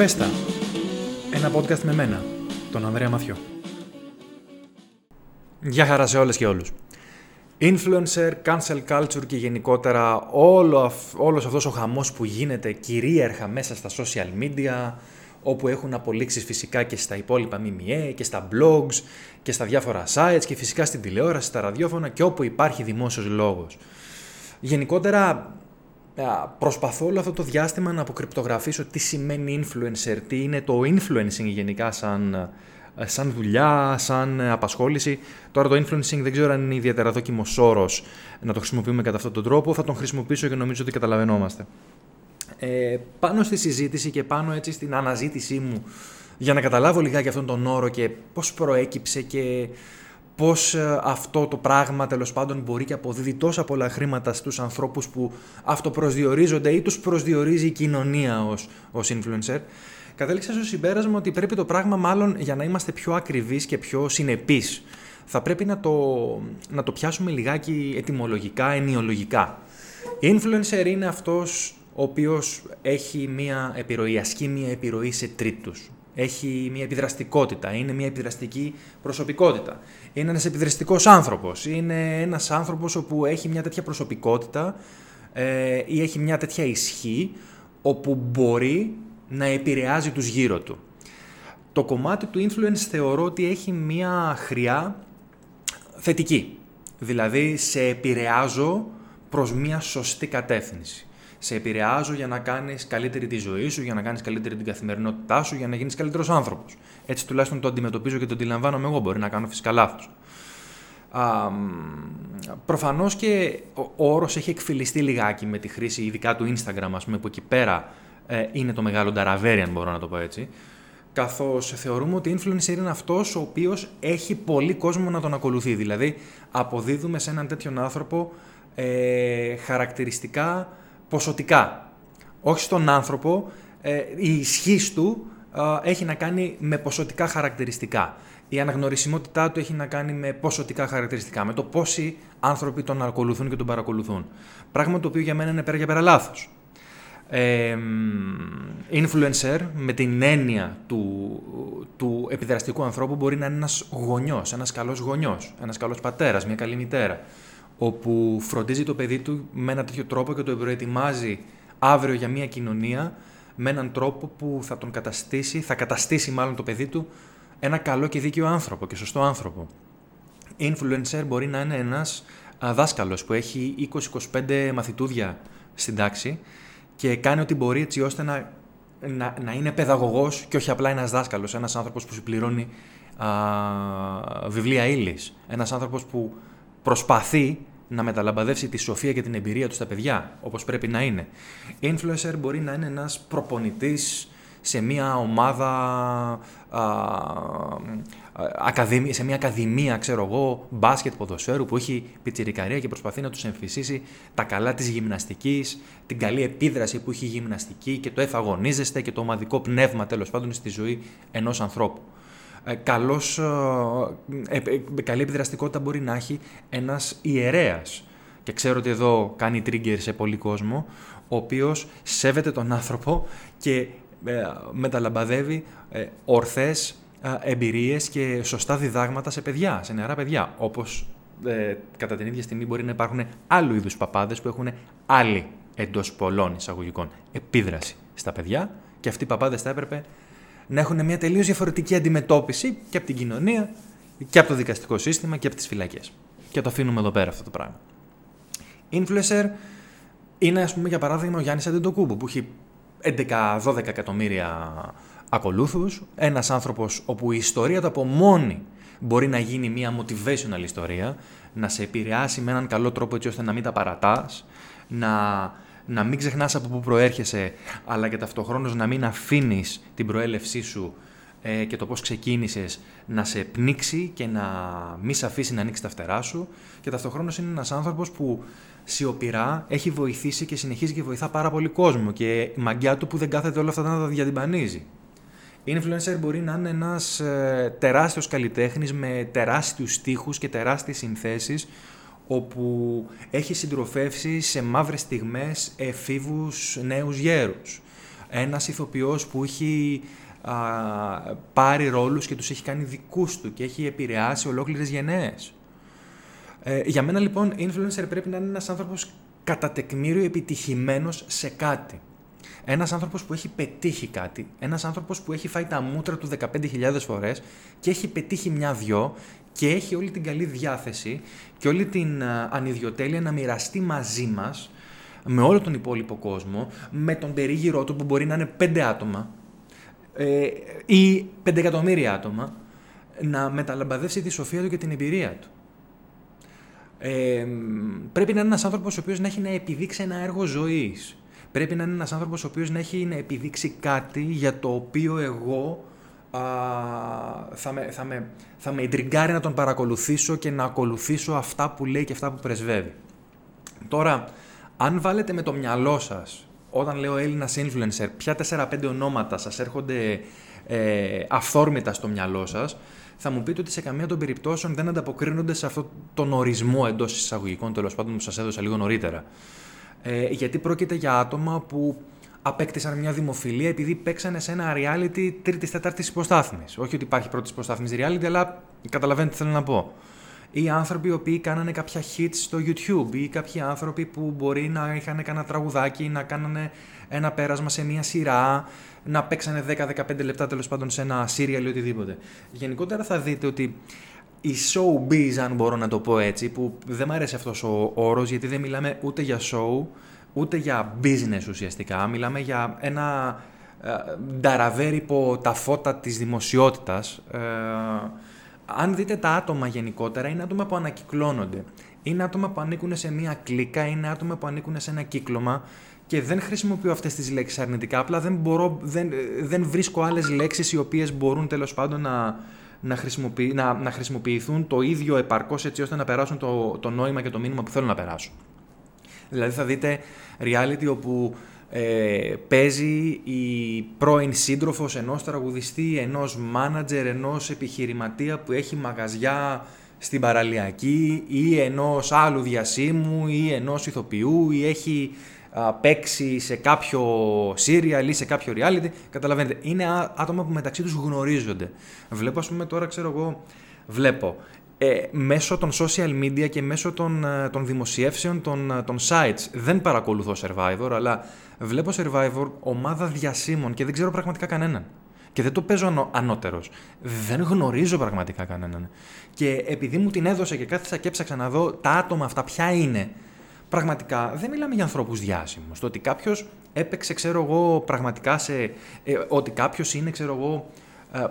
Πέστα. Ένα podcast με μένα, τον Ανδρέα Μαθιό. Γεια χαρά σε όλες και όλους. Influencer, cancel culture και γενικότερα όλο, όλος αυτός ο χαμός που γίνεται κυρίαρχα μέσα στα social media, όπου έχουν απολύξεις φυσικά και στα υπόλοιπα ΜΜΕ και στα blogs και στα διάφορα sites και φυσικά στην τηλεόραση, στα ραδιόφωνα και όπου υπάρχει δημόσιος λόγος. Γενικότερα προσπαθώ όλο αυτό το διάστημα να αποκρυπτογραφήσω τι σημαίνει influencer, τι είναι το influencing γενικά σαν, σαν δουλειά, σαν απασχόληση. Τώρα το influencing δεν ξέρω αν είναι ιδιαίτερα δόκιμος όρος να το χρησιμοποιούμε κατά αυτόν τον τρόπο. Θα τον χρησιμοποιήσω και νομίζω ότι καταλαβαίνόμαστε. Ε, πάνω στη συζήτηση και πάνω έτσι στην αναζήτησή μου για να καταλάβω λιγάκι αυτόν τον όρο και πώς προέκυψε και πώς ε, αυτό το πράγμα τέλος πάντων μπορεί και αποδίδει τόσα πολλά χρήματα στους ανθρώπους που αυτοπροσδιορίζονται ή τους προσδιορίζει η κοινωνία ως, ως influencer, κατέληξα στο συμπέρασμα ότι πρέπει το πράγμα μάλλον για να είμαστε πιο ακριβείς και πιο συνεπείς θα πρέπει να το, να το πιάσουμε λιγάκι ετυμολογικά, ενιολογικά. Influencer είναι αυτός ο οποίος έχει μία επιρροή, ασκεί μία επιρροή σε τρίτους έχει μια επιδραστικότητα, είναι μια επιδραστική προσωπικότητα. Είναι ένας επιδραστικός άνθρωπος, είναι ένας άνθρωπος όπου έχει μια τέτοια προσωπικότητα ε, ή έχει μια τέτοια ισχύ όπου μπορεί να επηρεάζει τους γύρω του. Το κομμάτι του influence θεωρώ ότι έχει μια χρειά θετική. Δηλαδή σε επηρεάζω προς μια σωστή κατεύθυνση σε επηρεάζω για να κάνεις καλύτερη τη ζωή σου, για να κάνεις καλύτερη την καθημερινότητά σου, για να γίνεις καλύτερος άνθρωπος. Έτσι τουλάχιστον το αντιμετωπίζω και το αντιλαμβάνομαι εγώ. Μπορεί να κάνω φυσικά λάθος. Προφανώς και ο όρος έχει εκφυλιστεί λιγάκι με τη χρήση ειδικά του Instagram, ας πούμε, που εκεί πέρα ε, είναι το μεγάλο νταραβέρι, αν μπορώ να το πω έτσι. Καθώς θεωρούμε ότι influencer είναι αυτός ο οποίος έχει πολύ κόσμο να τον ακολουθεί. Δηλαδή, αποδίδουμε σε έναν τέτοιον άνθρωπο ε, χαρακτηριστικά ποσοτικά. Όχι στον άνθρωπο, ε, η ισχύ του ε, έχει να κάνει με ποσοτικά χαρακτηριστικά. Η αναγνωρισιμότητά του έχει να κάνει με ποσοτικά χαρακτηριστικά, με το πόσοι άνθρωποι τον ακολουθούν και τον παρακολουθούν. Πράγμα το οποίο για μένα είναι πέρα για πέρα λάθος. Ε, influencer με την έννοια του, του επιδραστικού ανθρώπου μπορεί να είναι ένας γονιός, ένας καλός γονιός, ένας καλός πατέρας, μια καλή μητέρα όπου φροντίζει το παιδί του με ένα τέτοιο τρόπο και το προετοιμάζει αύριο για μια κοινωνία με έναν τρόπο που θα τον καταστήσει, θα καταστήσει μάλλον το παιδί του ένα καλό και δίκαιο άνθρωπο και σωστό άνθρωπο. Influencer μπορεί να είναι ένας δάσκαλος που έχει 20-25 μαθητούδια στην τάξη και κάνει ό,τι μπορεί έτσι ώστε να, να, να είναι παιδαγωγός και όχι απλά ένας δάσκαλος, ένας άνθρωπος που συμπληρώνει α, βιβλία ύλης, ένας άνθρωπος που προσπαθεί να μεταλαμπαδεύσει τη σοφία και την εμπειρία του στα παιδιά, όπως πρέπει να είναι. Influencer μπορεί να είναι ένας προπονητής σε μια ομάδα, α, σε μια ακαδημία, ξέρω εγώ, μπάσκετ ποδοσφαίρου που έχει πιτσιρικαρία και προσπαθεί να τους εμφυσίσει τα καλά της γυμναστικής, την καλή επίδραση που έχει η γυμναστική και το εφαγωνίζεστε και το ομαδικό πνεύμα τέλος πάντων στη ζωή ενός ανθρώπου. Ε, καλός, ε, ε, καλή επιδραστικότητα μπορεί να έχει ένας ιερέας. Και ξέρω ότι εδώ κάνει trigger σε πολύ κόσμο, ο οποίος σέβεται τον άνθρωπο και μεταλαμπαδεύει ορθές εμπειρίες και σωστά διδάγματα σε παιδιά, σε νεαρά παιδιά. Όπως κατά την ίδια στιγμή μπορεί να υπάρχουν άλλου είδους παπάδες που έχουν άλλη εντός πολλών εισαγωγικών επίδραση στα παιδιά και αυτοί οι παπάδες θα έπρεπε να έχουν μια τελείως διαφορετική αντιμετώπιση και από την κοινωνία και από το δικαστικό σύστημα και από τις φυλακές. Και το αφήνουμε εδώ πέρα αυτό το πράγμα. Influencer είναι, ας πούμε, για παράδειγμα, ο Γιάννης Αντεντοκούμπου που έχει 11-12 εκατομμύρια ακολούθους. Ένας άνθρωπος όπου η ιστορία του από μόνη μπορεί να γίνει μια motivational ιστορία, να σε επηρεάσει με έναν καλό τρόπο έτσι ώστε να μην τα παρατάς, να να μην ξεχνάς από πού προέρχεσαι, αλλά και ταυτοχρόνως να μην αφήνεις την προέλευσή σου ε, και το πώς ξεκίνησες να σε πνίξει και να μην σε αφήσει να ανοίξει τα φτερά σου και ταυτοχρόνως είναι ένας άνθρωπος που σιωπηρά έχει βοηθήσει και συνεχίζει και βοηθά πάρα πολύ κόσμο και η μαγκιά του που δεν κάθεται όλα αυτά να τα διατυμπανίζει. Η influencer μπορεί να είναι ένας ε, τεράστιος καλλιτέχνης με τεράστιους στίχους και τεράστιες συνθέσεις όπου έχει συντροφεύσει σε μαύρες στιγμές εφήβους νέους γέρους. Ένας ηθοποιός που έχει α, πάρει ρόλους και τους έχει κάνει δικούς του και έχει επηρεάσει ολόκληρες γενναίες. Ε, για μένα λοιπόν, influencer πρέπει να είναι ένας άνθρωπος κατά τεκμήριο επιτυχημένος σε κάτι. Ένας άνθρωπος που έχει πετύχει κάτι, ένας άνθρωπος που έχει φάει τα μούτρα του 15.000 φορές και έχει πετύχει μια-δυο και έχει όλη την καλή διάθεση και όλη την ανιδιοτέλεια να μοιραστεί μαζί μας με όλο τον υπόλοιπο κόσμο, με τον περίγυρό του που μπορεί να είναι πέντε άτομα ε, ή πέντε εκατομμύρια άτομα, να μεταλαμπαδεύσει τη σοφία του και την εμπειρία του. Ε, πρέπει να είναι ένας άνθρωπος ο οποίος να έχει να επιδείξει ένα έργο ζωής. Πρέπει να είναι ένας άνθρωπος ο οποίος να έχει να επιδείξει κάτι για το οποίο εγώ α, θα, με, θα, με, θα με εντριγκάρει να τον παρακολουθήσω και να ακολουθήσω αυτά που λέει και αυτά που πρεσβεύει. Τώρα, αν βάλετε με το μυαλό σας, όταν λέω Έλληνας influencer, ποια 4-5 ονόματα σας έρχονται ε, αυθόρμητα στο μυαλό σας, θα μου πείτε ότι σε καμία των περιπτώσεων δεν ανταποκρίνονται σε αυτόν τον ορισμό εντός εισαγωγικών, τέλος πάντων που σας έδωσα λίγο νωρίτερα. Ε, γιατί πρόκειται για άτομα που απέκτησαν μια δημοφιλία επειδή παίξανε σε ένα reality τρίτη-τέταρτη υποστάθμης. Όχι ότι υπάρχει πρώτης υποστάθμης reality, αλλά καταλαβαίνετε τι θέλω να πω. Ή άνθρωποι οι οποίοι κάνανε κάποια hits στο YouTube, ή κάποιοι άνθρωποι που μπορεί να είχαν κανένα τραγουδάκι, να κάνανε ένα πέρασμα σε μια σειρά, να παίξανε 10-15 λεπτά τέλος πάντων σε ένα serial ή οτιδήποτε. Γενικότερα θα δείτε ότι η showbiz, αν μπορώ να το πω έτσι, που δεν μου αρέσει αυτός ο όρος γιατί δεν μιλάμε ούτε για show, ούτε για business ουσιαστικά. Μιλάμε για ένα ε, νταραβέρ υπό τα φώτα της δημοσιότητας. Ε, αν δείτε τα άτομα γενικότερα, είναι άτομα που ανακυκλώνονται. Είναι άτομα που ανήκουν σε μία κλίκα, είναι άτομα που ανήκουν σε ένα κύκλωμα και δεν χρησιμοποιώ αυτές τις λέξεις αρνητικά, απλά δεν, μπορώ, δεν, δεν βρίσκω άλλες λέξεις οι οποίες μπορούν τέλος πάντων να, να, χρησιμοποιη, να, να χρησιμοποιηθούν το ίδιο επαρκώς έτσι ώστε να περάσουν το, το νόημα και το μήνυμα που θέλουν να περάσουν. Δηλαδή θα δείτε reality όπου ε, παίζει η πρώην σύντροφος ενός τραγουδιστή, ενός μάνατζερ, ενός επιχειρηματία που έχει μαγαζιά στην παραλιακή ή ενός άλλου διασύμου ή ενός ηθοποιού ή έχει παίξει σε κάποιο serial ή σε κάποιο reality. Καταλαβαίνετε, είναι άτομα που μεταξύ τους γνωρίζονται. Βλέπω, ας πούμε, τώρα ξέρω εγώ, βλέπω ε, μέσω των social media και μέσω των, ε, των δημοσιεύσεων των, ε, των sites. Δεν παρακολουθώ Survivor, αλλά βλέπω Survivor ομάδα διασύμων και δεν ξέρω πραγματικά κανέναν. Και δεν το παίζω ανώτερος. Δεν γνωρίζω πραγματικά κανέναν. Και επειδή μου την έδωσε και κάθισα και έψαξα να δω τα άτομα αυτά ποια είναι, πραγματικά δεν μιλάμε για ανθρώπους διάσημους. Το ότι κάποιος έπαιξε, ξέρω εγώ, πραγματικά σε. Ε, ότι κάποιος είναι, ξέρω εγώ, ε,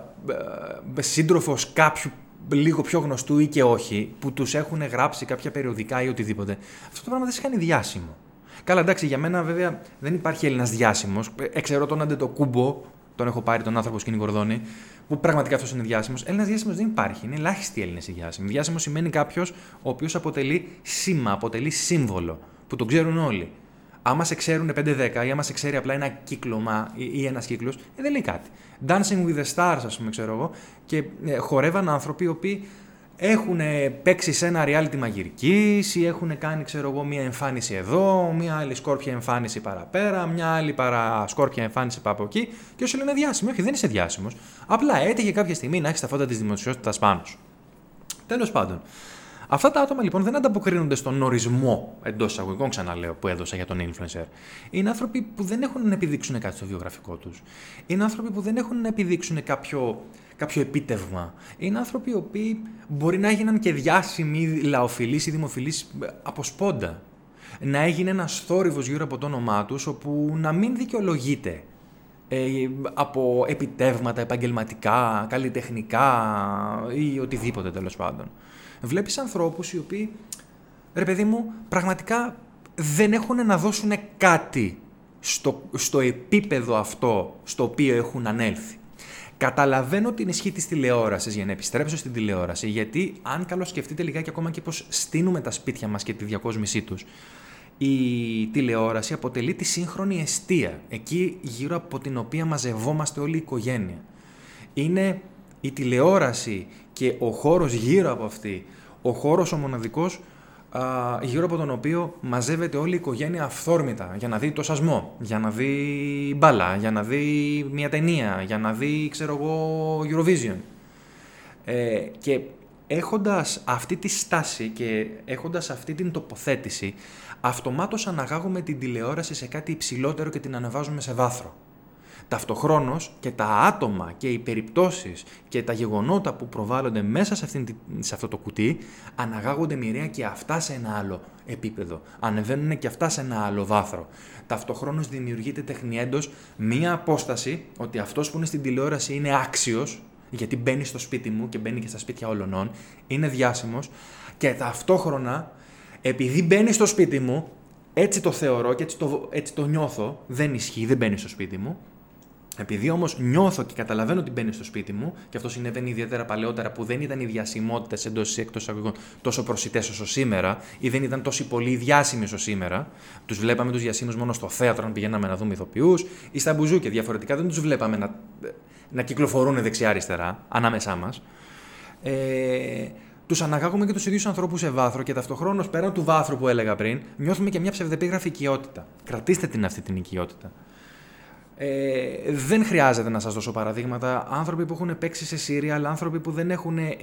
ε, σύντροφος κάποιου λίγο πιο γνωστού ή και όχι, που τους έχουν γράψει κάποια περιοδικά ή οτιδήποτε. Αυτό το πράγμα δεν σε κάνει διάσημο. Καλά, εντάξει, για μένα βέβαια δεν υπάρχει Έλληνας διάσημος. Εξαιρώ τον Αντετοκούμπο, τον έχω πάρει τον άνθρωπο σκηνή Κορδόνη, που πραγματικά αυτός είναι διάσημος. Έλληνας διάσημος δεν υπάρχει. Είναι ελάχιστοι Έλληνες οι διάσημοι. Διάσημος σημαίνει κάποιος ο οποίος αποτελεί σήμα, αποτελεί σύμβολο, που τον ξέρουν όλοι. Άμα σε ξέρουν 5-10 ή άμα σε ξέρει απλά ένα κύκλωμα ή ένας κύκλος, ε, δεν λέει κάτι. Dancing with the Stars, ας πούμε, ξέρω εγώ, και ε, χορεύαν άνθρωποι οι οποίοι έχουν παίξει σε ένα reality μαγειρικής ή έχουν κάνει, ξέρω εγώ, μία εμφάνιση εδώ, μία άλλη σκόρπια εμφάνιση παραπέρα, μία άλλη παρα σκόρπια εμφάνιση από εκεί. Και όσο λένε διάσημο, όχι, δεν είσαι διάσημος. Απλά έτυχε κάποια στιγμή να έχεις τα φώτα της δημοσιότητας πάνω σου. Τέλος πάντων. Αυτά τα άτομα λοιπόν δεν ανταποκρίνονται στον ορισμό εντός εισαγωγικών, ξαναλέω, που έδωσα για τον influencer. Είναι άνθρωποι που δεν έχουν να επιδείξουν κάτι στο βιογραφικό τους. Είναι άνθρωποι που δεν έχουν να επιδείξουν κάποιο κάποιο επίτευγμα. Είναι άνθρωποι οι οποίοι μπορεί να έγιναν και διάσημοι, λαοφιλείς ή δημοφιλείς από σπόντα. Να έγινε ένας θόρυβος γύρω από το όνομά τους, όπου να μην δικαιολογείται ε, από επιτεύγματα επαγγελματικά, καλλιτεχνικά ή οτιδήποτε τέλος πάντων. Βλέπεις ανθρώπους οι οποίοι, ρε παιδί μου, πραγματικά δεν έχουν να δώσουν κάτι στο, στο επίπεδο αυτό στο οποίο έχουν ανέλθει. Καταλαβαίνω την ισχύ της τηλεόρασης για να επιστρέψω στην τηλεόραση, γιατί αν καλώς σκεφτείτε λιγάκι ακόμα και πώς στείνουμε τα σπίτια μας και τη διακόσμησή τους, η τηλεόραση αποτελεί τη σύγχρονη αιστεία, εκεί γύρω από την οποία μαζευόμαστε όλη η οικογένεια. Είναι η τηλεόραση και ο χώρος γύρω από αυτή, ο χώρος ο μοναδικός γύρω από τον οποίο μαζεύεται όλη η οικογένεια αυθόρμητα για να δει το σασμό, για να δει μπάλα, για να δει μια ταινία, για να δει, ξέρω εγώ, Eurovision. Ε, και έχοντας αυτή τη στάση και έχοντας αυτή την τοποθέτηση, αυτομάτως αναγάγουμε την τηλεόραση σε κάτι υψηλότερο και την ανεβάζουμε σε βάθρο. Ταυτοχρόνως και τα άτομα και οι περιπτώσεις και τα γεγονότα που προβάλλονται μέσα σε, αυτήν, σε αυτό το κουτί αναγάγονται μοιραία και αυτά σε ένα άλλο επίπεδο. Ανεβαίνουν και αυτά σε ένα άλλο βάθρο. Ταυτοχρόνως δημιουργείται τεχνιέντος μία απόσταση ότι αυτός που είναι στην τηλεόραση είναι άξιος γιατί μπαίνει στο σπίτι μου και μπαίνει και στα σπίτια όλων, είναι διάσημος και ταυτόχρονα επειδή μπαίνει στο σπίτι μου, έτσι το θεωρώ και έτσι το, έτσι το νιώθω, δεν ισχύει, δεν μπαίνει στο σπίτι μου, επειδή όμως νιώθω και καταλαβαίνω ότι μπαίνει στο σπίτι μου, και αυτό συνέβαινε ιδιαίτερα παλαιότερα που δεν ήταν οι διασημότητες εντός ή εκτός αγωγών τόσο προσιτές όσο σήμερα, ή δεν ήταν τόσο πολύ διάσημοι όσο σήμερα. Τους βλέπαμε τους διασύμου μόνο στο θέατρο, αν πηγαίναμε να δούμε ηθοποιούς, ή στα μπουζούκια. Διαφορετικά δεν τους βλέπαμε να, να κυκλοφορούν δεξιά-αριστερά ανάμεσά μας. Ε, τους αναγάγουμε και τους ίδιους ανθρώπους σε βάθρο και ταυτοχρόνως πέραν του βάθρου που έλεγα πριν, νιώθουμε και μια ψευδεπίγραφη οικειότητα. Κρατήστε την αυτή την οικειότητα. Ε, δεν χρειάζεται να σας δώσω παραδείγματα. Άνθρωποι που έχουν παίξει σε Σύρια, άνθρωποι που δεν έχουν ε,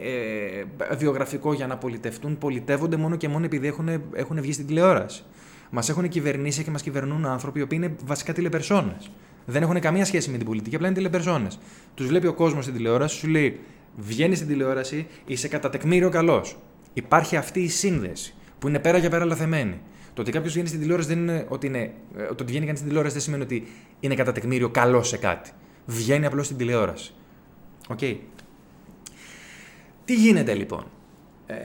βιογραφικό για να πολιτευτούν, πολιτεύονται μόνο και μόνο επειδή έχουν, έχουν βγει στην τηλεόραση. Μας έχουν κυβερνήσει και μας κυβερνούν άνθρωποι οι οποίοι είναι βασικά τηλεπερσόνες. Δεν έχουν καμία σχέση με την πολιτική, απλά είναι τηλεπερσόνες. Τους βλέπει ο κόσμος στην τηλεόραση, σου λέει Βγαίνει στην τηλεόραση, είσαι κατά τεκμήριο καλός. Υπάρχει αυτή η σύνδεση που είναι πέρα για πέρα λαθεμένη. Το ότι κάποιος βγαίνει στην τηλεόραση δεν είναι ότι είναι. Ε, το ότι βγαίνει κανείς στην τηλεόραση δεν σημαίνει ότι είναι κατά τεκμήριο καλός σε κάτι. Βγαίνει απλώς στην τηλεόραση. OK. Okay. Τι γίνεται λοιπόν; Ε,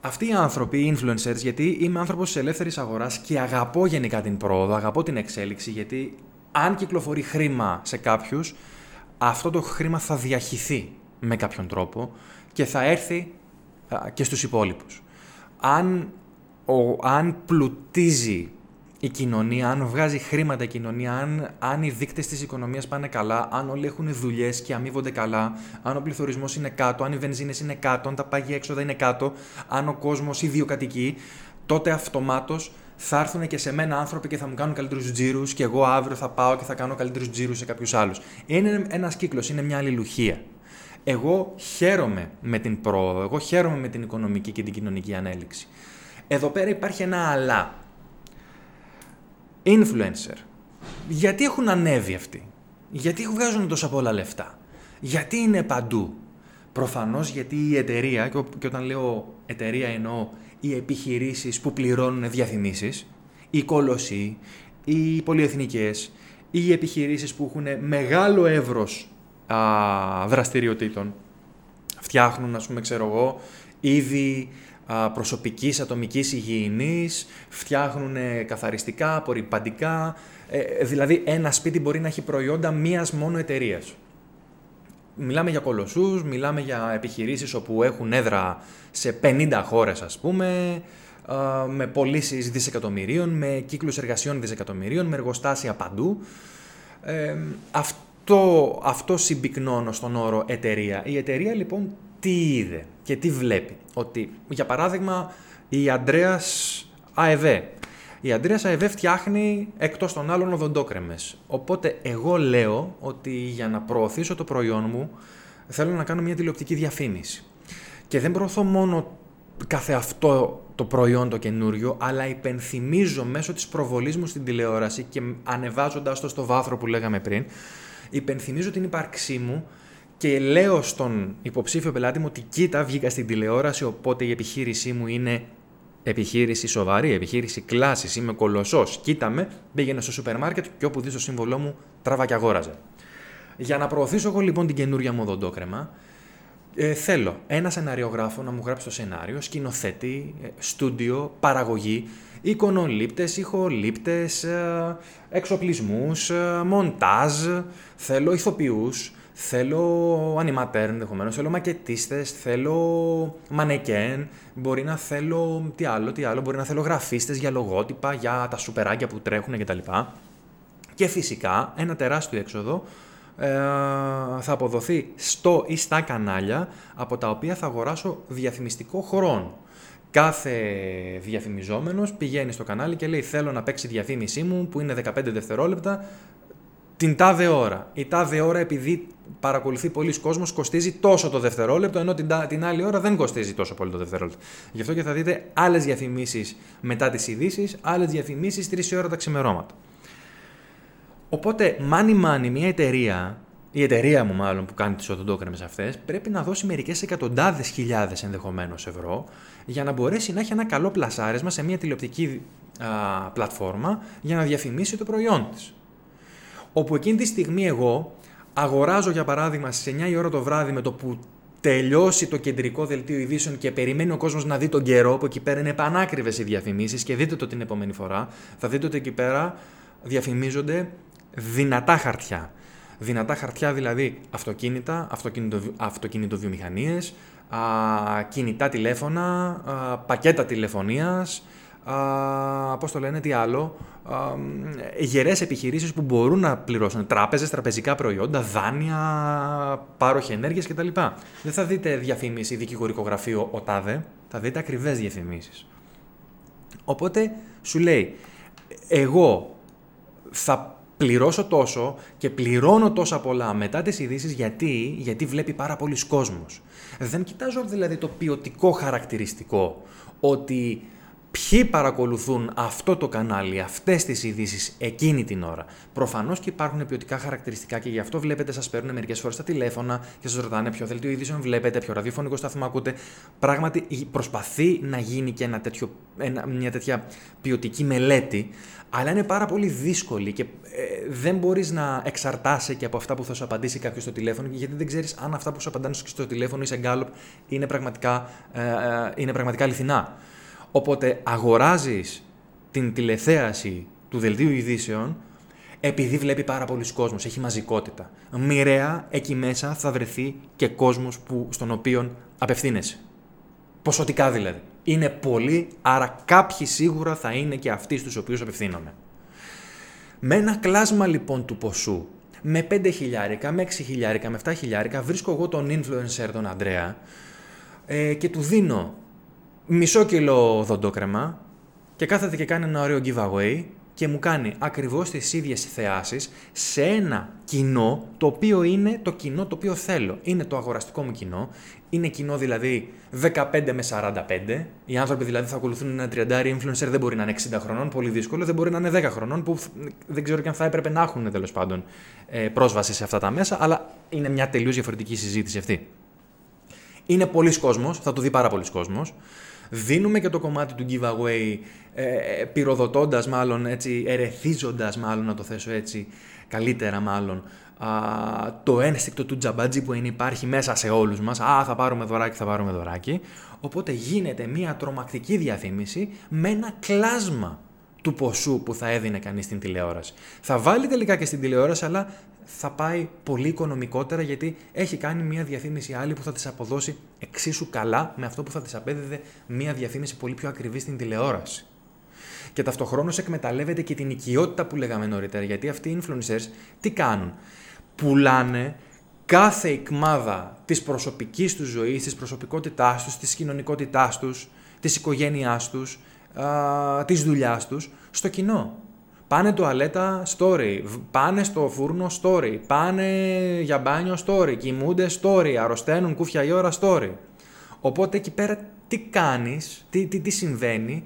αυτοί οι άνθρωποι, οι influencers, γιατί είμαι άνθρωπος της ελεύθερης αγοράς και αγαπώ γενικά την πρόοδο, αγαπώ την εξέλιξη, γιατί αν κυκλοφορεί χρήμα σε κάποιους, αυτό το χρήμα θα διαχυθεί με κάποιον τρόπο και θα έρθει και στους υπόλοιπους. Αν ο, αν πλουτίζει η κοινωνία, αν βγάζει χρήματα η κοινωνία, αν, αν οι δείκτες της οικονομίας πάνε καλά, αν όλοι έχουν δουλειές και αμείβονται καλά, αν ο πληθωρισμός είναι κάτω, αν οι βενζίνες είναι κάτω, αν τα πάγια έξοδα είναι κάτω, αν ο κόσμος ιδιοκατοικεί, τότε αυτομάτως θα έρθουν και σε μένα άνθρωποι και θα μου κάνουν καλύτερους τζίρους και εγώ αύριο θα πάω και θα κάνω καλύτερους τζίρους σε κάποιους άλλους. Είναι ένας κύκλος, είναι μια αλληλουχία. Εγώ χαίρομαι με την πρόοδο, εγώ χαίρομαι με την οικονομική και την κοινωνική ανέλυξη. Εδώ πέρα υπάρχει ένα αλλά. Influencer. Γιατί έχουν ανέβει αυτοί; Γιατί βγάζουν τόσα πολλά λεφτά; Γιατί είναι παντού; Προφανώς γιατί η εταιρεία, και όταν λέω εταιρεία εννοώ οι επιχειρήσεις που πληρώνουν διαφημίσεις, οι κόλωσοι, οι πολυεθνικές, οι επιχειρήσεις που έχουν μεγάλο εύρος α, δραστηριοτήτων. Φτιάχνουν, ας πούμε, ξέρω εγώ, ήδη προσωπικής ατομικής υγιεινής, φτιάχνουν καθαριστικά, απορριπαντικά, ε, δηλαδή ένα σπίτι μπορεί να έχει προϊόντα μίας μόνο εταιρείας. Μιλάμε για κολοσσούς, μιλάμε για επιχειρήσεις όπου έχουν έδρα σε 50 χώρες ας πούμε, με πωλήσεις δισεκατομμυρίων, με κύκλους εργασιών δισεκατομμυρίων, με εργοστάσια παντού. Ε, αυτό, αυτό συμπυκνώνω στον όρο εταιρεία. Η εταιρεία λοιπόν τι είδε; Και τι βλέπει. Ότι, για παράδειγμα, η Αντρέας ΑΕΒΕ. Η Αντρέας ΑΕΒΕ φτιάχνει εκτός των άλλων οδοντόκρεμες. Οπότε εγώ λέω ότι για να προωθήσω το προϊόν μου θέλω να κάνω μια τηλεοπτική διαφήμιση. Και δεν προωθώ μόνο κάθε αυτό το προϊόν το καινούριο, αλλά υπενθυμίζω μέσω της προβολής μου στην τηλεόραση και ανεβάζοντας το στο βάθρο που λέγαμε πριν, υπενθυμίζω την ύπαρξή μου και λέω στον υποψήφιο πελάτη μου ότι κοίτα, βγήκα στην τηλεόραση, οπότε η επιχείρησή μου είναι επιχείρηση σοβαρή, επιχείρηση κλάσης, είμαι κολοσσός. Κοίτα με, πήγαινε στο σούπερ μάρκετ και όπου δεις το σύμβολό μου, τράβα και αγόραζε. Για να προωθήσω εγώ λοιπόν την καινούρια μου οδοντόκρεμα, ε, θέλω ένα σεναριογράφο να μου γράψει το σενάριο, σκηνοθέτη, ε, στούντιο, παραγωγή, εικονολήπτες, ηχολήπτες, ε, εξοπλισμούς, ε, μοντάζ, θέλω ηθοποιούς, Θέλω animateur ενδεχομένως, θέλω μακετίστες, θέλω μανεκέν, μπορεί να θέλω. Τι άλλο, τι άλλο, μπορεί να θέλω γραφίστες για λογότυπα, για τα σουπεράκια που τρέχουν κτλ. Και φυσικά ένα τεράστιο έξοδο ε, θα αποδοθεί στο ή στα κανάλια από τα οποία θα αγοράσω διαφημιστικό χρόνο. κάθε διαφημιζόμενος πηγαίνει στο κανάλι και λέει θέλω να παίξει διαφήμιση μου που είναι 15 δευτερόλεπτα την τάδε ώρα. Η τάδε ώρα επειδή παρακολουθεί πολλοί κόσμος κοστίζει τόσο το δευτερόλεπτο ενώ την, την άλλη ώρα δεν κοστίζει τόσο πολύ το δευτερόλεπτο. Γι' αυτό και θα δείτε άλλες διαφημίσεις μετά τις ειδήσει, άλλες διαφημίσεις 3 ώρα τα ξημερώματα. Οπότε, money money, μια εταιρεία η εταιρεία μου μάλλον που κάνει τις οδοντόκρεμες αυτές, πρέπει να δώσει μερικές εκατοντάδες χιλιάδες ενδεχομένως ευρώ για να μπορέσει να έχει ένα καλό πλασάρισμα σε μια τηλεοπτική α, πλατφόρμα για να διαφημίσει το προϊόν της. Όπου εκείνη τη στιγμή εγώ αγοράζω για παράδειγμα στις 9 η ώρα το βράδυ με το που τελειώσει το κεντρικό δελτίο ειδήσεων και περιμένει ο κόσμος να δει τον καιρό, που εκεί πέρα είναι πανάκριβες οι διαφημίσεις και δείτε το την επόμενη φορά, θα δείτε ότι εκεί πέρα διαφημίζονται δυνατά χαρτιά. Δυνατά χαρτιά δηλαδή αυτοκίνητα, αυτοκίνητο, αυτοκίνητο κινητά τηλέφωνα, α, πακέτα τηλεφωνίας, α, πώς το λένε, τι άλλο, α, γερές επιχειρήσεις που μπορούν να πληρώσουν τράπεζες, τραπεζικά προϊόντα, δάνεια, πάροχη ενέργειας κτλ. Δεν θα δείτε διαφήμιση δικηγορικό γραφείο ο τάδε, θα δείτε ακριβές διαφημίσεις. Οπότε σου λέει, εγώ θα πληρώσω τόσο και πληρώνω τόσα πολλά μετά τις ειδήσεις γιατί, γιατί βλέπει πάρα πολλοί κόσμος. Δεν κοιτάζω δηλαδή το ποιοτικό χαρακτηριστικό ότι ποιοι παρακολουθούν αυτό το κανάλι, αυτές τις ειδήσεις εκείνη την ώρα. Προφανώς και υπάρχουν ποιοτικά χαρακτηριστικά και γι' αυτό βλέπετε σας παίρνουν μερικές φορές τα τηλέφωνα και σας ρωτάνε ποιο δελτίο ειδήσεων βλέπετε, ποιο ραδιοφωνικό σταθμό ακούτε. Πράγματι προσπαθεί να γίνει και ένα τέτοιο, μια τέτοια ποιοτική μελέτη, αλλά είναι πάρα πολύ δύσκολη και ε, δεν μπορείς να εξαρτάσαι και από αυτά που θα σου απαντήσει κάποιος στο τηλέφωνο γιατί δεν ξέρεις αν αυτά που σου απαντάνε στο τηλέφωνο ή σε γκάλωπ είναι πραγματικά, ε, ε, είναι πραγματικά αληθινά. Οπότε αγοράζεις την τηλεθέαση του δελτίου ειδήσεων επειδή βλέπει πάρα πολλοί κόσμος, έχει μαζικότητα. Μοιραία εκεί μέσα θα βρεθεί και κόσμος που, στον οποίο απευθύνεσαι. Ποσοτικά δηλαδή. Είναι πολλοί, άρα κάποιοι σίγουρα θα είναι και αυτοί στους οποίους απευθύνομαι. Με ένα κλάσμα λοιπόν του ποσού, με 5 χιλιάρικα, με 6 χιλιάρικα, με 7 χιλιάρικα, βρίσκω εγώ τον influencer τον Αντρέα ε, και του δίνω μισό κιλό δοντόκρεμα και κάθεται και κάνει ένα ωραίο giveaway και μου κάνει ακριβώς τις ίδιες θεάσεις σε ένα κοινό το οποίο είναι το κοινό το οποίο θέλω. Είναι το αγοραστικό μου κοινό, είναι κοινό δηλαδή 15 με 45. Οι άνθρωποι δηλαδή θα ακολουθούν ένα 30 influencer, δεν μπορεί να είναι 60 χρονών, πολύ δύσκολο, δεν μπορεί να είναι 10 χρονών που δεν ξέρω και αν θα έπρεπε να έχουν τέλος πάντων ε, πρόσβαση σε αυτά τα μέσα, αλλά είναι μια τελείως διαφορετική συζήτηση αυτή. Είναι πολλοί κόσμος, θα το δει πάρα πολλοί κόσμος. Δίνουμε και το κομμάτι του giveaway ε, πυροδοτώντας μάλλον, έτσι, ερεθίζοντας μάλλον να το θέσω έτσι, καλύτερα μάλλον, α, το ένστικτο του τζαμπάτζι που υπάρχει μέσα σε όλους μας. Α, θα πάρουμε δωράκι, θα πάρουμε δωράκι. Οπότε γίνεται μια τρομακτική διαφήμιση με ένα κλάσμα του ποσού που θα έδινε κανείς στην τηλεόραση. Θα βάλει τελικά και στην τηλεόραση, αλλά θα πάει πολύ οικονομικότερα γιατί έχει κάνει μια διαφήμιση άλλη που θα της αποδώσει εξίσου καλά με αυτό που θα της απέδιδε μια διαφήμιση πολύ πιο ακριβή στην τηλεόραση. Και ταυτοχρόνως εκμεταλλεύεται και την οικειότητα που λέγαμε νωρίτερα, γιατί αυτοί οι influencers τι κάνουν; Πουλάνε κάθε εκμάδα της προσωπικής τους ζωής, της προσωπικότητάς τους, της κοινωνικότητάς τους, της οικογένειάς τους, α, της δουλειάς τους στο κοινό. Πάνε τουαλέτα story, πάνε στο φούρνο story, πάνε για μπάνιο story, κοιμούνται story, αρρωσταίνουν κούφια η ώρα story. Οπότε εκεί πέρα τι κάνεις, τι, τι, τι συμβαίνει,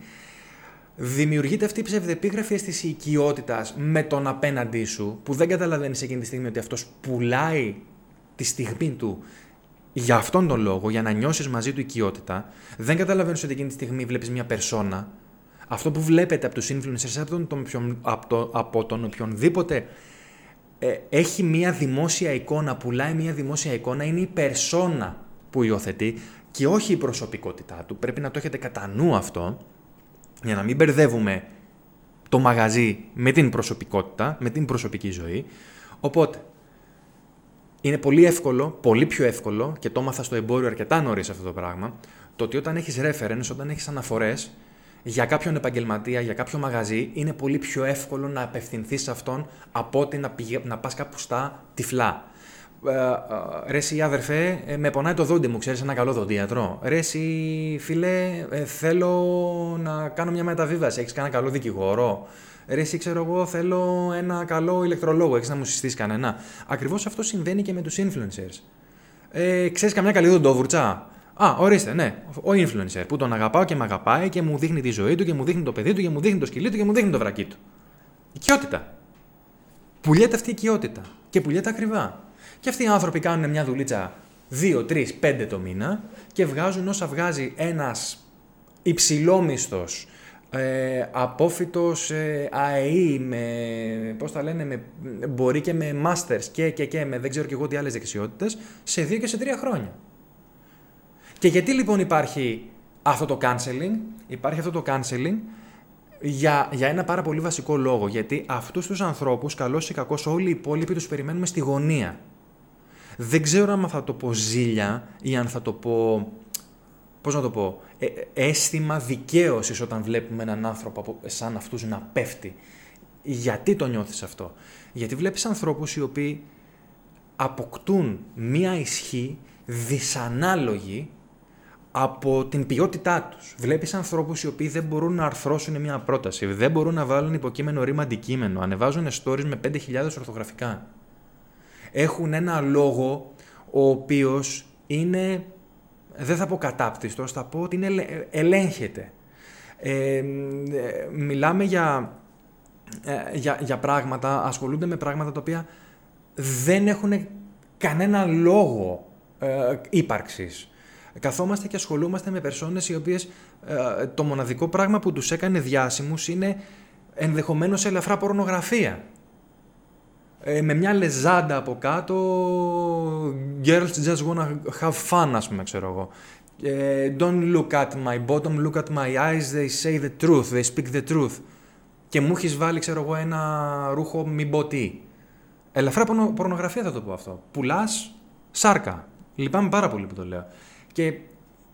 δημιουργείται αυτή η ψευδεπίγραφη αίσθηση οικειότητας με τον απέναντί σου, που δεν καταλαβαίνεις εκείνη τη στιγμή ότι αυτός πουλάει τη στιγμή του για αυτόν τον λόγο, για να νιώσεις μαζί του οικειότητα. Δεν καταλαβαίνεις ότι εκείνη τη στιγμή βλέπεις μια περσόνα. Αυτό που βλέπετε από τους influencers, από τον, τον, από, το, από τον οποιονδήποτε ε, έχει μια δημόσια εικόνα, πουλάει μια δημόσια εικόνα, είναι η περσόνα που υιοθετεί και όχι η προσωπικότητά του. Πρέπει να το έχετε κατά νου αυτό για να μην μπερδεύουμε το μαγαζί με την προσωπικότητα, με την προσωπική ζωή. Οπότε, είναι πολύ εύκολο, πολύ πιο εύκολο και το έμαθα στο εμπόριο αρκετά νωρίς αυτό το πράγμα, το ότι όταν έχεις reference, όταν έχεις αναφορές για κάποιον επαγγελματία, για κάποιο μαγαζί, είναι πολύ πιο εύκολο να απευθυνθείς σε αυτόν από ότι να, πηγα... να πας κάπου στα τυφλά. Ε, ε, ρε εσύ αδερφέ, ε, με πονάει το δόντι μου, ξέρεις ένα καλό δοντίατρο. Ρε εσύ φίλε, θέλω να κάνω μια μεταβίβαση, έχεις κανένα καλό δικηγόρο; Ρε εσύ ξέρω εγώ θέλω ένα καλό ηλεκτρολόγο, έχεις να μου συστήσεις κανένα. Ακριβώς αυτό συμβαίνει και με τους influencers. Ε, ξέρεις καμιά καλή δοντόβουρτσα. Α, ορίστε, ναι. Ο influencer που τον αγαπάω και με αγαπάει και μου δείχνει τη ζωή του και μου δείχνει το παιδί του και μου δείχνει το σκυλί του και μου δείχνει το βρακί του. Οικειότητα. Πουλιέται αυτή η οικειότητα. Και πουλιέται ακριβά. Και αυτοί οι άνθρωποι κάνουν μια δουλίτσα 2, 3, 5 το μήνα και βγάζουν όσα βγάζει ένας υψηλόμισθο ε, απόφυτος ε, ΑΕΗ με, πώς τα λένε, με, μπορεί και με masters και, και, και με δεν ξέρω και εγώ τι άλλες δεξιότητες σε δύο και σε τρία χρόνια. Και γιατί λοιπόν υπάρχει αυτό το canceling, υπάρχει αυτό το canceling για, για ένα πάρα πολύ βασικό λόγο. Γιατί αυτούς τους ανθρώπους, καλώς ή κακώς, όλοι οι υπόλοιποι τους περιμένουμε στη γωνία. Δεν ξέρω αν θα το πω ζήλια ή αν θα το πω, πώς να το πω, ε, αίσθημα δικαίωσης όταν βλέπουμε έναν άνθρωπο σαν αυτούς να πέφτει. Γιατί το νιώθεις αυτό; Γιατί βλέπεις ανθρώπους οι οποίοι αποκτούν μία ισχύ δυσανάλογη από την ποιότητά τους. Βλέπεις ανθρώπους οι οποίοι δεν μπορούν να αρθρώσουν μια πρόταση, δεν μπορούν να βάλουν υποκείμενο ρήμα αντικείμενο, ανεβάζουν stories με 5.000 ορθογραφικά. Έχουν ένα λόγο ο οποίος είναι, δεν θα πω κατάπτυστος, θα πω ότι είναι, ελέγχεται. Ε, μιλάμε για, ε, για, για πράγματα, ασχολούνται με πράγματα τα οποία δεν έχουν κανένα λόγο ε, ύπαρξης καθόμαστε και ασχολούμαστε με περσόνες οι οποίες ε, το μοναδικό πράγμα που τους έκανε διάσημους είναι ενδεχομένως ελαφρά πορνογραφία. Ε, με μια λεζάντα από κάτω, girls just wanna have fun, ας πούμε, ξέρω εγώ. Ε, don't look at my bottom, look at my eyes, they say the truth, they speak the truth. Και μου έχεις βάλει, ξέρω εγώ, ένα ρούχο μην πω τι. Ελαφρά πορνογραφία θα το πω αυτό. Πουλάς σάρκα. Λυπάμαι πάρα πολύ που το λέω. Και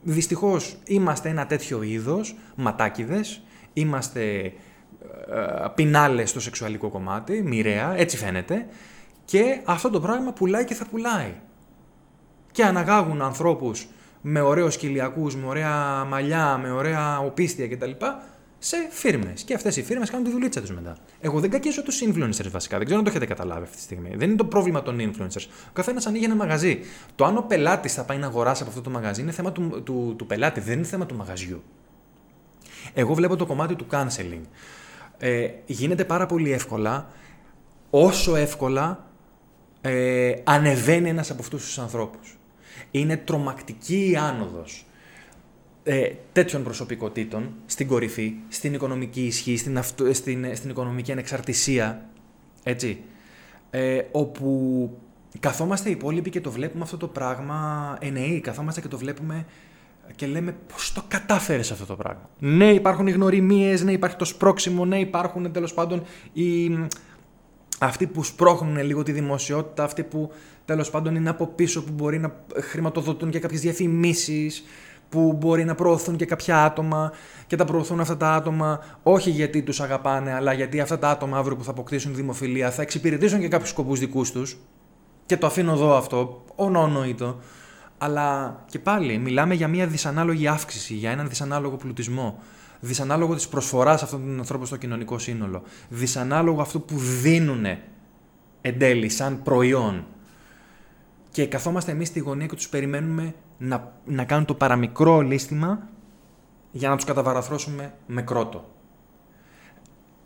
δυστυχώς είμαστε ένα τέτοιο είδος, ματάκιδες, είμαστε ε, πινάλες στο σεξουαλικό κομμάτι, μοιραία, έτσι φαίνεται, και αυτό το πράγμα πουλάει και θα πουλάει. Και αναγάγουν ανθρώπους με ωραίους κοιλιακούς, με ωραία μαλλιά, με ωραία οπίστια κτλ σε φίρμες. Και αυτές οι φίρμες κάνουν τη δουλίτσα τους μετά. Εγώ δεν κακίζω τους influencers βασικά. Δεν ξέρω αν το έχετε καταλάβει αυτή τη στιγμή. Δεν είναι το πρόβλημα των influencers. Ο καθένας ανοίγει ένα μαγαζί. Το αν ο πελάτης θα πάει να αγοράσει από αυτό το μαγαζί είναι θέμα του, του, του πελάτη, δεν είναι θέμα του μαγαζιού. Εγώ βλέπω το κομμάτι του canceling. Ε, γίνεται πάρα πολύ εύκολα, όσο εύκολα ε, ανεβαίνει ένας από αυτούς τους ανθρώπους. Είναι τρομακτική η άνοδος ε, τέτοιων προσωπικότητων στην κορυφή, στην οικονομική ισχύ, στην, στην, στην οικονομική ανεξαρτησία, έτσι, ε, όπου καθόμαστε οι υπόλοιποι και το βλέπουμε αυτό το πράγμα εννοεί, καθόμαστε και το βλέπουμε και λέμε πώς το κατάφερες αυτό το πράγμα; Ναι υπάρχουν οι γνωριμίες, ναι υπάρχει το σπρόξιμο, ναι υπάρχουν τέλος πάντων οι... αυτοί που σπρώχνουν λίγο τη δημοσιότητα, αυτοί που τέλος πάντων είναι από πίσω που μπορεί να χρηματοδοτούν και κάποιες διαφημίσεις, που μπορεί να προωθούν και κάποια άτομα και τα προωθούν αυτά τα άτομα όχι γιατί τους αγαπάνε, αλλά γιατί αυτά τα άτομα αύριο που θα αποκτήσουν δημοφιλία θα εξυπηρετήσουν και κάποιους σκοπούς δικούς τους και το αφήνω εδώ αυτό, ονονοήτο. Αλλά και πάλι μιλάμε για μια δυσανάλογη αύξηση, για έναν δυσανάλογο πλουτισμό. Δυσανάλογο της προσφοράς αυτών των ανθρώπων στο κοινωνικό σύνολο. Δυσανάλογο αυτό που δίνουν εν τέλει σαν προϊόν. Και καθόμαστε εμείς στη γωνία και τους περιμένουμε να, να κάνουν το παραμικρό λίστημα για να τους καταβαραθρώσουμε με κρότο.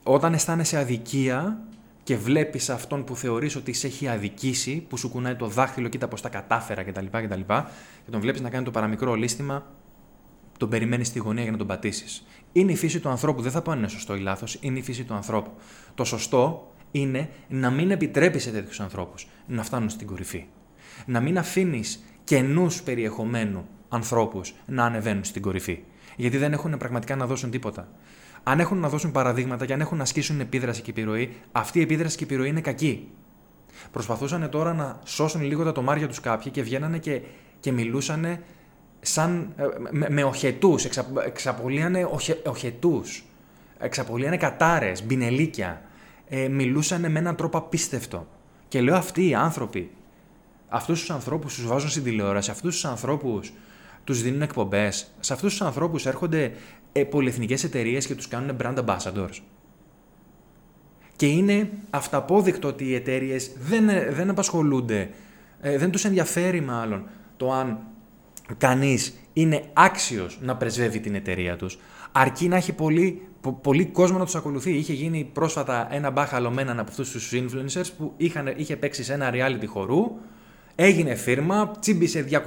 Όταν αισθάνεσαι αδικία και βλέπεις αυτόν που θεωρείς ότι σε έχει αδικήσει, που σου κουνάει το δάχτυλο, κοίτα πώς τα κατάφερα κτλ. Και, και τον βλέπεις να κάνει το παραμικρό λίστημα, τον περιμένεις στη γωνία για να τον πατήσεις. Είναι η φύση του ανθρώπου. Δεν θα πω αν είναι σωστό ή λάθος. Είναι η φύση του ανθρώπου. Το σωστό είναι να μην επιτρέπεις σε τέτοιους ανθρώπους να φτάνουν στην κορυφή. Να μην αφήνεις καινού περιεχομένου ανθρώπους να ανεβαίνουν στην κορυφή. Γιατί δεν έχουν πραγματικά να δώσουν τίποτα. Αν έχουν να δώσουν παραδείγματα και αν έχουν να ασκήσουν επίδραση και επιρροή, αυτή η επίδραση και επιρροή είναι κακή. Προσπαθούσαν τώρα να σώσουν λίγο τα τομάρια τους κάποιοι και βγαίνανε και, και μιλούσαν σαν, ε, με, με οχετούς. Εξα, εξαπολύανε οχε, οχετούς. Εξαπολύανε κατάρες, μπινελίκια. Ε, μιλούσαν με έναν τρόπο απίστευτο. Και λέω αυτοί οι άνθρωποι Αυτούς τους ανθρώπους τους βάζουν στην τηλεόραση, αυτούς τους ανθρώπους τους δίνουν εκπομπές, σε αυτούς τους ανθρώπους έρχονται ε, πολυεθνικές εταιρείες και τους κάνουν brand ambassadors. Και είναι αυταπόδεικτο ότι οι εταιρείες δεν, δεν απασχολούνται, ε, δεν τους ενδιαφέρει μάλλον το αν κανείς είναι άξιος να πρεσβεύει την εταιρεία τους. Αρκεί να έχει πολύ, πολύ κόσμο να τους ακολουθεί. Είχε γίνει πρόσφατα ένα μπάχαλο με έναν από αυτούς τους influencers που είχαν, είχε παίξει σε ένα reality χορού. Έγινε φίρμα, τσίμπησε 200.000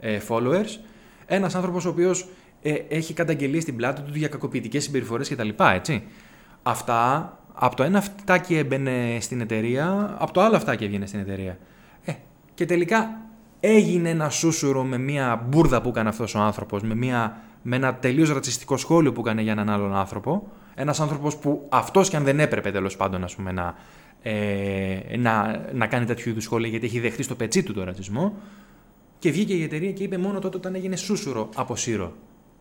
ε, followers. Ένας άνθρωπος ο οποίος ε, έχει καταγγελίε στην πλάτη του για κακοποιητικές συμπεριφορές κτλ. Έτσι. Αυτά από το ένα αυτάκι έμπαινε στην εταιρεία, από το άλλο αυτάκι έβγαινε στην εταιρεία. Ε, και τελικά έγινε ένα σούσουρο με μια μπουρδα που έκανε αυτός ο άνθρωπος, με, με ένα τελείως ρατσιστικό σχόλιο που έκανε για έναν άλλον άνθρωπο. Ένας άνθρωπος που αυτός και αν δεν έπρεπε τέλος πάντων ας πούμε, να, ε, να, να κάνει τέτοιου είδους σχόλια, γιατί έχει δεχτεί στο πετσί του τον ρατσισμό. Και βγήκε η εταιρεία και είπε μόνο τότε όταν έγινε σούσουρο αποσύρω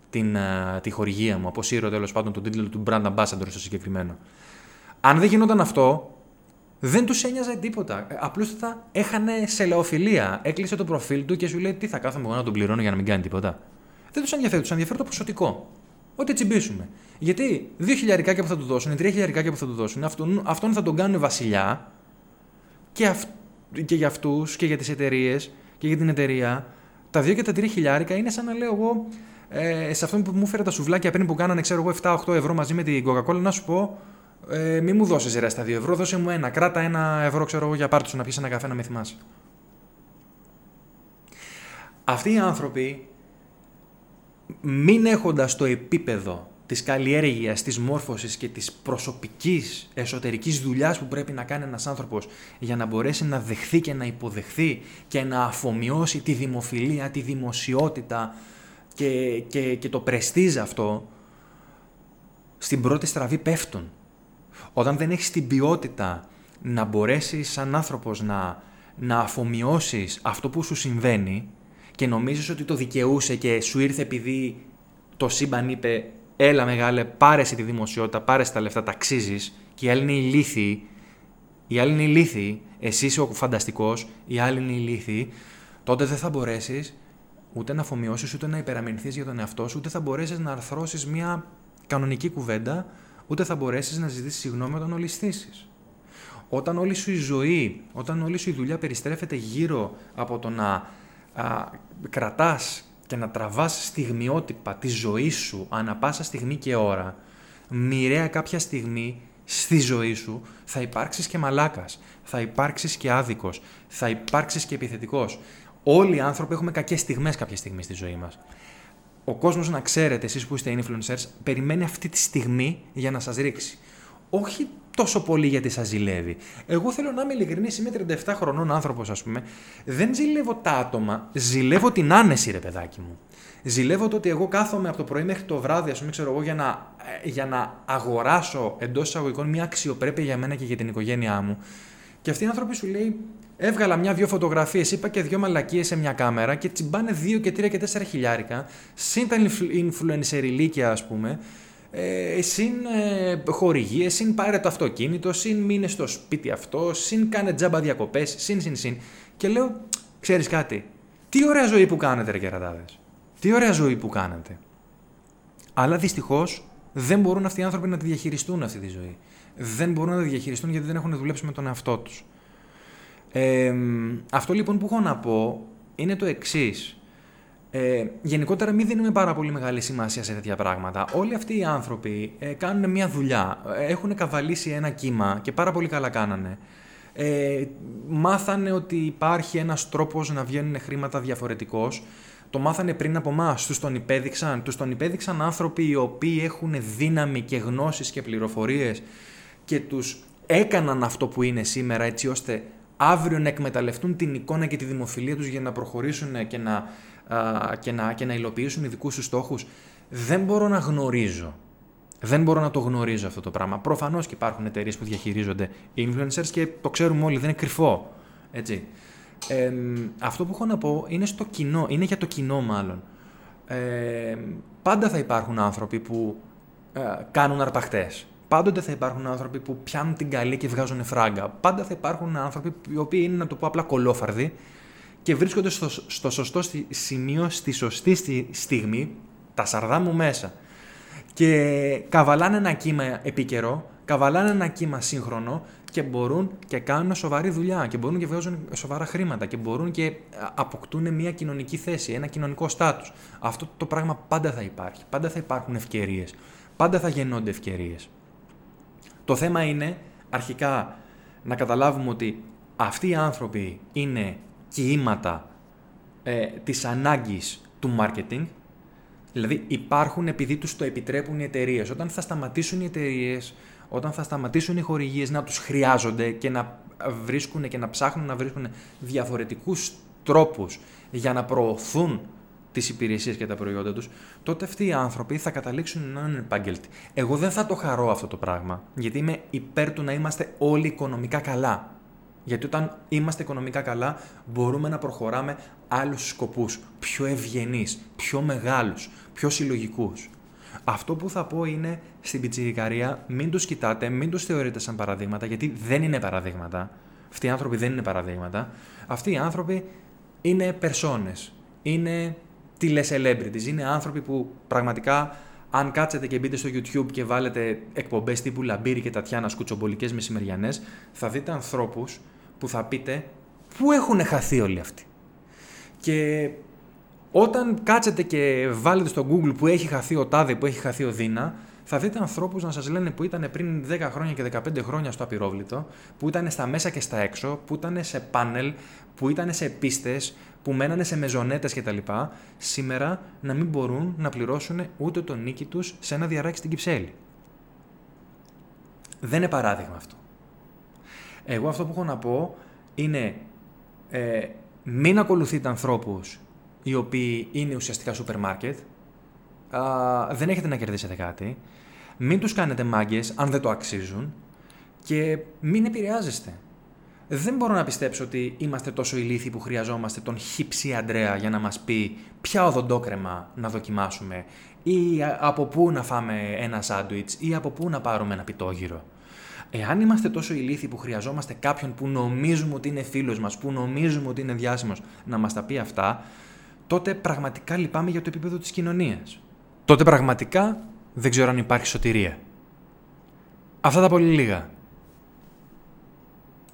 την, uh, τη χορηγία μου, αποσύρω τέλος πάντων τον τίτλο του brand ambassador στο συγκεκριμένο. Αν δεν γινόταν αυτό, δεν τους ένοιαζε τίποτα. Ε, Απλώς θα έχανε σελεοφιλία. Έκλεισε το προφίλ του και σου λέει τι θα κάθομαι εγώ να τον πληρώνω για να μην κάνει τίποτα. Δεν τους ενδιαφέρει, τους ενδιαφέρει το ποσοτικό. Ό,τι τσιμπήσουμε. Γιατί δύο χιλιαρικάκια που θα του δώσουν, τρία χιλιαρικάκια που θα του δώσουν, αυτόν, αυτόν θα τον κάνουν βασιλιά και, αυ, και για αυτούς και για τις εταιρείες και για την εταιρεία. Τα δύο και τα τρία χιλιάρικα είναι σαν να λέω εγώ ε, σε αυτόν που μου έφερε τα σουβλάκια πριν που κάνανε ξέρω εγώ 7-8 ευρώ μαζί με την Coca-Cola να σου πω ε, μη μου δώσεις ρε στα 2 ευρώ, δώσε μου ένα. Κράτα ένα ευρώ, ξέρω εγώ, για πάρτι σου να πιεις ένα καφέ να με θυμάσαι. Αυτοί οι άνθρωποι, μην έχοντας το επίπεδο της καλλιέργειας, της μόρφωσης και της προσωπικής εσωτερικής δουλειάς που πρέπει να κάνει ένας άνθρωπος για να μπορέσει να δεχθεί και να υποδεχθεί και να αφομοιώσει τη δημοφιλία, τη δημοσιότητα και, και, και το πρεστίζ αυτό, στην πρώτη στραβή πέφτουν. Όταν δεν έχεις την ποιότητα να μπορέσεις σαν άνθρωπος να, να αφομοιώσεις αυτό που σου συμβαίνει και νομίζεις ότι το δικαιούσε και σου ήρθε επειδή το σύμπαν είπε έλα μεγάλε πάρε τη δημοσιότητα, πάρε τα λεφτά, τα αξίζεις και οι άλλοι είναι ηλίθιοι, οι άλλοι είναι ηλίθιοι, εσύ είσαι ο φανταστικός, οι άλλοι είναι ηλίθιοι, τότε δεν θα μπορέσεις ούτε να αφομοιώσεις, ούτε να υπεραμεινθείς για τον εαυτό σου, ούτε θα μπορέσεις να αρθρώσεις μια κανονική κουβέντα ούτε θα μπορέσεις να ζητήσεις συγγνώμη όταν όλοι Όταν όλη σου η ζωή, όταν όλη σου η δουλειά περιστρέφεται γύρω από το να α, κρατάς και να τραβάς στιγμιότυπα τη ζωή σου ανα πάσα στιγμή και ώρα, μοιραία κάποια στιγμή στη ζωή σου θα υπάρξεις και μαλάκας, θα υπάρξεις και άδικος, θα υπάρξεις και επιθετικός. Όλοι οι άνθρωποι έχουμε κακές στιγμές κάποια στιγμή στη ζωή μας ο κόσμος να ξέρετε, εσείς που είστε influencers, περιμένει αυτή τη στιγμή για να σας ρίξει. Όχι τόσο πολύ γιατί σας ζηλεύει. Εγώ θέλω να είμαι ειλικρινής, είμαι 37 χρονών άνθρωπος, ας πούμε. Δεν ζηλεύω τα άτομα, ζηλεύω την άνεση, ρε παιδάκι μου. Ζηλεύω το ότι εγώ κάθομαι από το πρωί μέχρι το βράδυ, ας πούμε, ξέρω εγώ, για να, ε, για να αγοράσω εντός εισαγωγικών μια αξιοπρέπεια για μένα και για την οικογένειά μου. Και αυτοί οι άνθρωποι σου λέει, Έβγαλα μια-δυο φωτογραφίες, είπα και δύο μαλακίες σε μια κάμερα και τσιμπάνε δύο και τρία και τέσσερα χιλιάρικα. Συν τα influencer ηλίκια, ας πούμε. Ε, συν ε, χορηγίες, συν πάρε το αυτοκίνητο, συν μείνε στο σπίτι αυτό, συν κάνε τζάμπα διακοπές, συν, συν, συν. Και λέω, ξέρεις κάτι, τι ωραία ζωή που κάνετε, ρε κερατάδες. Τι ωραία ζωή που κάνετε. Αλλά δυστυχώς δεν μπορούν αυτοί οι άνθρωποι να τη διαχειριστούν αυτή τη ζωή. Δεν μπορούν να τη διαχειριστούν γιατί δεν έχουν δουλέψει με τον εαυτό τους αυτό λοιπόν που έχω να πω είναι το εξής. Ε, γενικότερα μην δίνουμε πάρα πολύ μεγάλη σημασία σε τέτοια πράγματα. Όλοι αυτοί οι άνθρωποι ε, κάνουν μια δουλειά, έχουν καβαλήσει ένα κύμα και πάρα πολύ καλά κάνανε. Ε, μάθανε ότι υπάρχει ένας τρόπος να βγαίνουν χρήματα διαφορετικός. Το μάθανε πριν από εμάς, τους τον υπέδειξαν. Τους τον υπέδειξαν άνθρωποι οι οποίοι έχουν δύναμη και γνώσεις και πληροφορίες και τους έκαναν αυτό που είναι σήμερα έτσι ώστε αύριο να εκμεταλλευτούν την εικόνα και τη δημοφιλία τους για να προχωρήσουν και να, α, και να, και να υλοποιήσουν ειδικού τους στόχους, δεν μπορώ να γνωρίζω. Δεν μπορώ να το γνωρίζω αυτό το πράγμα. Προφανώς και υπάρχουν εταιρείες που διαχειρίζονται influencers και το ξέρουμε όλοι, δεν είναι κρυφό. Έτσι. Ε, αυτό που έχω να πω είναι στο κοινό, είναι για το κοινό μάλλον. Ε, πάντα θα υπάρχουν άνθρωποι που ε, κάνουν αρπαχτές Πάντοτε θα υπάρχουν άνθρωποι που πιάνουν την καλή και βγάζουν φράγκα. Πάντα θα υπάρχουν άνθρωποι οι οποίοι είναι, να το πω απλά, κολόφαρδοι και βρίσκονται στο, στο σωστό σημείο, στη σωστή στιγμή, τα σαρδά μου μέσα. Και καβαλάνε ένα κύμα επίκαιρο, καβαλάνε ένα κύμα σύγχρονο και μπορούν και κάνουν σοβαρή δουλειά και μπορούν και βγάζουν σοβαρά χρήματα και μπορούν και αποκτούν μια κοινωνική θέση, ένα κοινωνικό στάτους. Αυτό το πράγμα πάντα θα υπάρχει. Πάντα θα υπάρχουν ευκαιρίες. Πάντα θα γεννώνται ευκαιρίες. Το θέμα είναι αρχικά να καταλάβουμε ότι αυτοί οι άνθρωποι είναι κύματα ε, της ανάγκης του marketing, δηλαδή υπάρχουν επειδή τους το επιτρέπουν οι εταιρείες. Όταν θα σταματήσουν οι εταιρείες, όταν θα σταματήσουν οι χορηγίες να τους χρειάζονται και να βρίσκουν και να ψάχνουν να βρίσκουν διαφορετικούς τρόπους για να προωθούν τις υπηρεσίες και τα προϊόντα τους, τότε αυτοί οι άνθρωποι θα καταλήξουν να είναι επάγγελτοι. Εγώ δεν θα το χαρώ αυτό το πράγμα, γιατί είμαι υπέρ του να είμαστε όλοι οικονομικά καλά. Γιατί όταν είμαστε οικονομικά καλά, μπορούμε να προχωράμε άλλους σκοπούς, πιο ευγενείς, πιο μεγάλους, πιο συλλογικούς. Αυτό που θα πω είναι στην πιτσιρικαρία, μην τους κοιτάτε, μην τους θεωρείτε σαν παραδείγματα, γιατί δεν είναι παραδείγματα. Αυτοί οι άνθρωποι δεν είναι παραδείγματα. Αυτοί οι άνθρωποι είναι περσόνες. Είναι τηλεσελέμπριτες. Είναι άνθρωποι που πραγματικά αν κάτσετε και μπείτε στο YouTube και βάλετε εκπομπές τύπου Λαμπύρι και Τατιάνα σκουτσομπολικές μεσημεριανές, θα δείτε ανθρώπους που θα πείτε πού έχουν χαθεί όλοι αυτοί; Και όταν κάτσετε και βάλετε στο Google που έχει χαθεί ο Τάδε, που έχει χαθεί ο Δίνα, θα δείτε ανθρώπους να σας λένε που ήταν πριν 10 χρόνια και 15 χρόνια στο απειρόβλητο, που ήταν στα μέσα και στα έξω, που ήταν σε πάνελ, που ήταν σε πίστες, που μένανε σε μεζονέτες κτλ. Σήμερα να μην μπορούν να πληρώσουν ούτε το νίκη τους σε ένα διαράκι στην Κυψέλη. Δεν είναι παράδειγμα αυτό. Εγώ αυτό που έχω να πω είναι ε, μην ακολουθείτε ανθρώπους οι οποίοι είναι ουσιαστικά σούπερ μάρκετ, δεν έχετε να κερδίσετε κάτι, μην τους κάνετε μάγκες αν δεν το αξίζουν και μην επηρεάζεστε. Δεν μπορώ να πιστέψω ότι είμαστε τόσο ηλίθιοι που χρειαζόμαστε τον χύψη Αντρέα για να μας πει ποια οδοντόκρεμα να δοκιμάσουμε ή από πού να φάμε ένα σάντουιτς ή από πού να πάρουμε ένα πιτόγυρο. Εάν είμαστε τόσο ηλίθιοι που χρειαζόμαστε κάποιον που νομίζουμε ότι είναι φίλος μας, που νομίζουμε ότι είναι διάσημος να μας τα πει αυτά, τότε πραγματικά λυπάμαι για το επίπεδο της κοινωνίας. Τότε πραγματικά δεν ξέρω αν υπάρχει σωτηρία. Αυτά τα πολύ λίγα.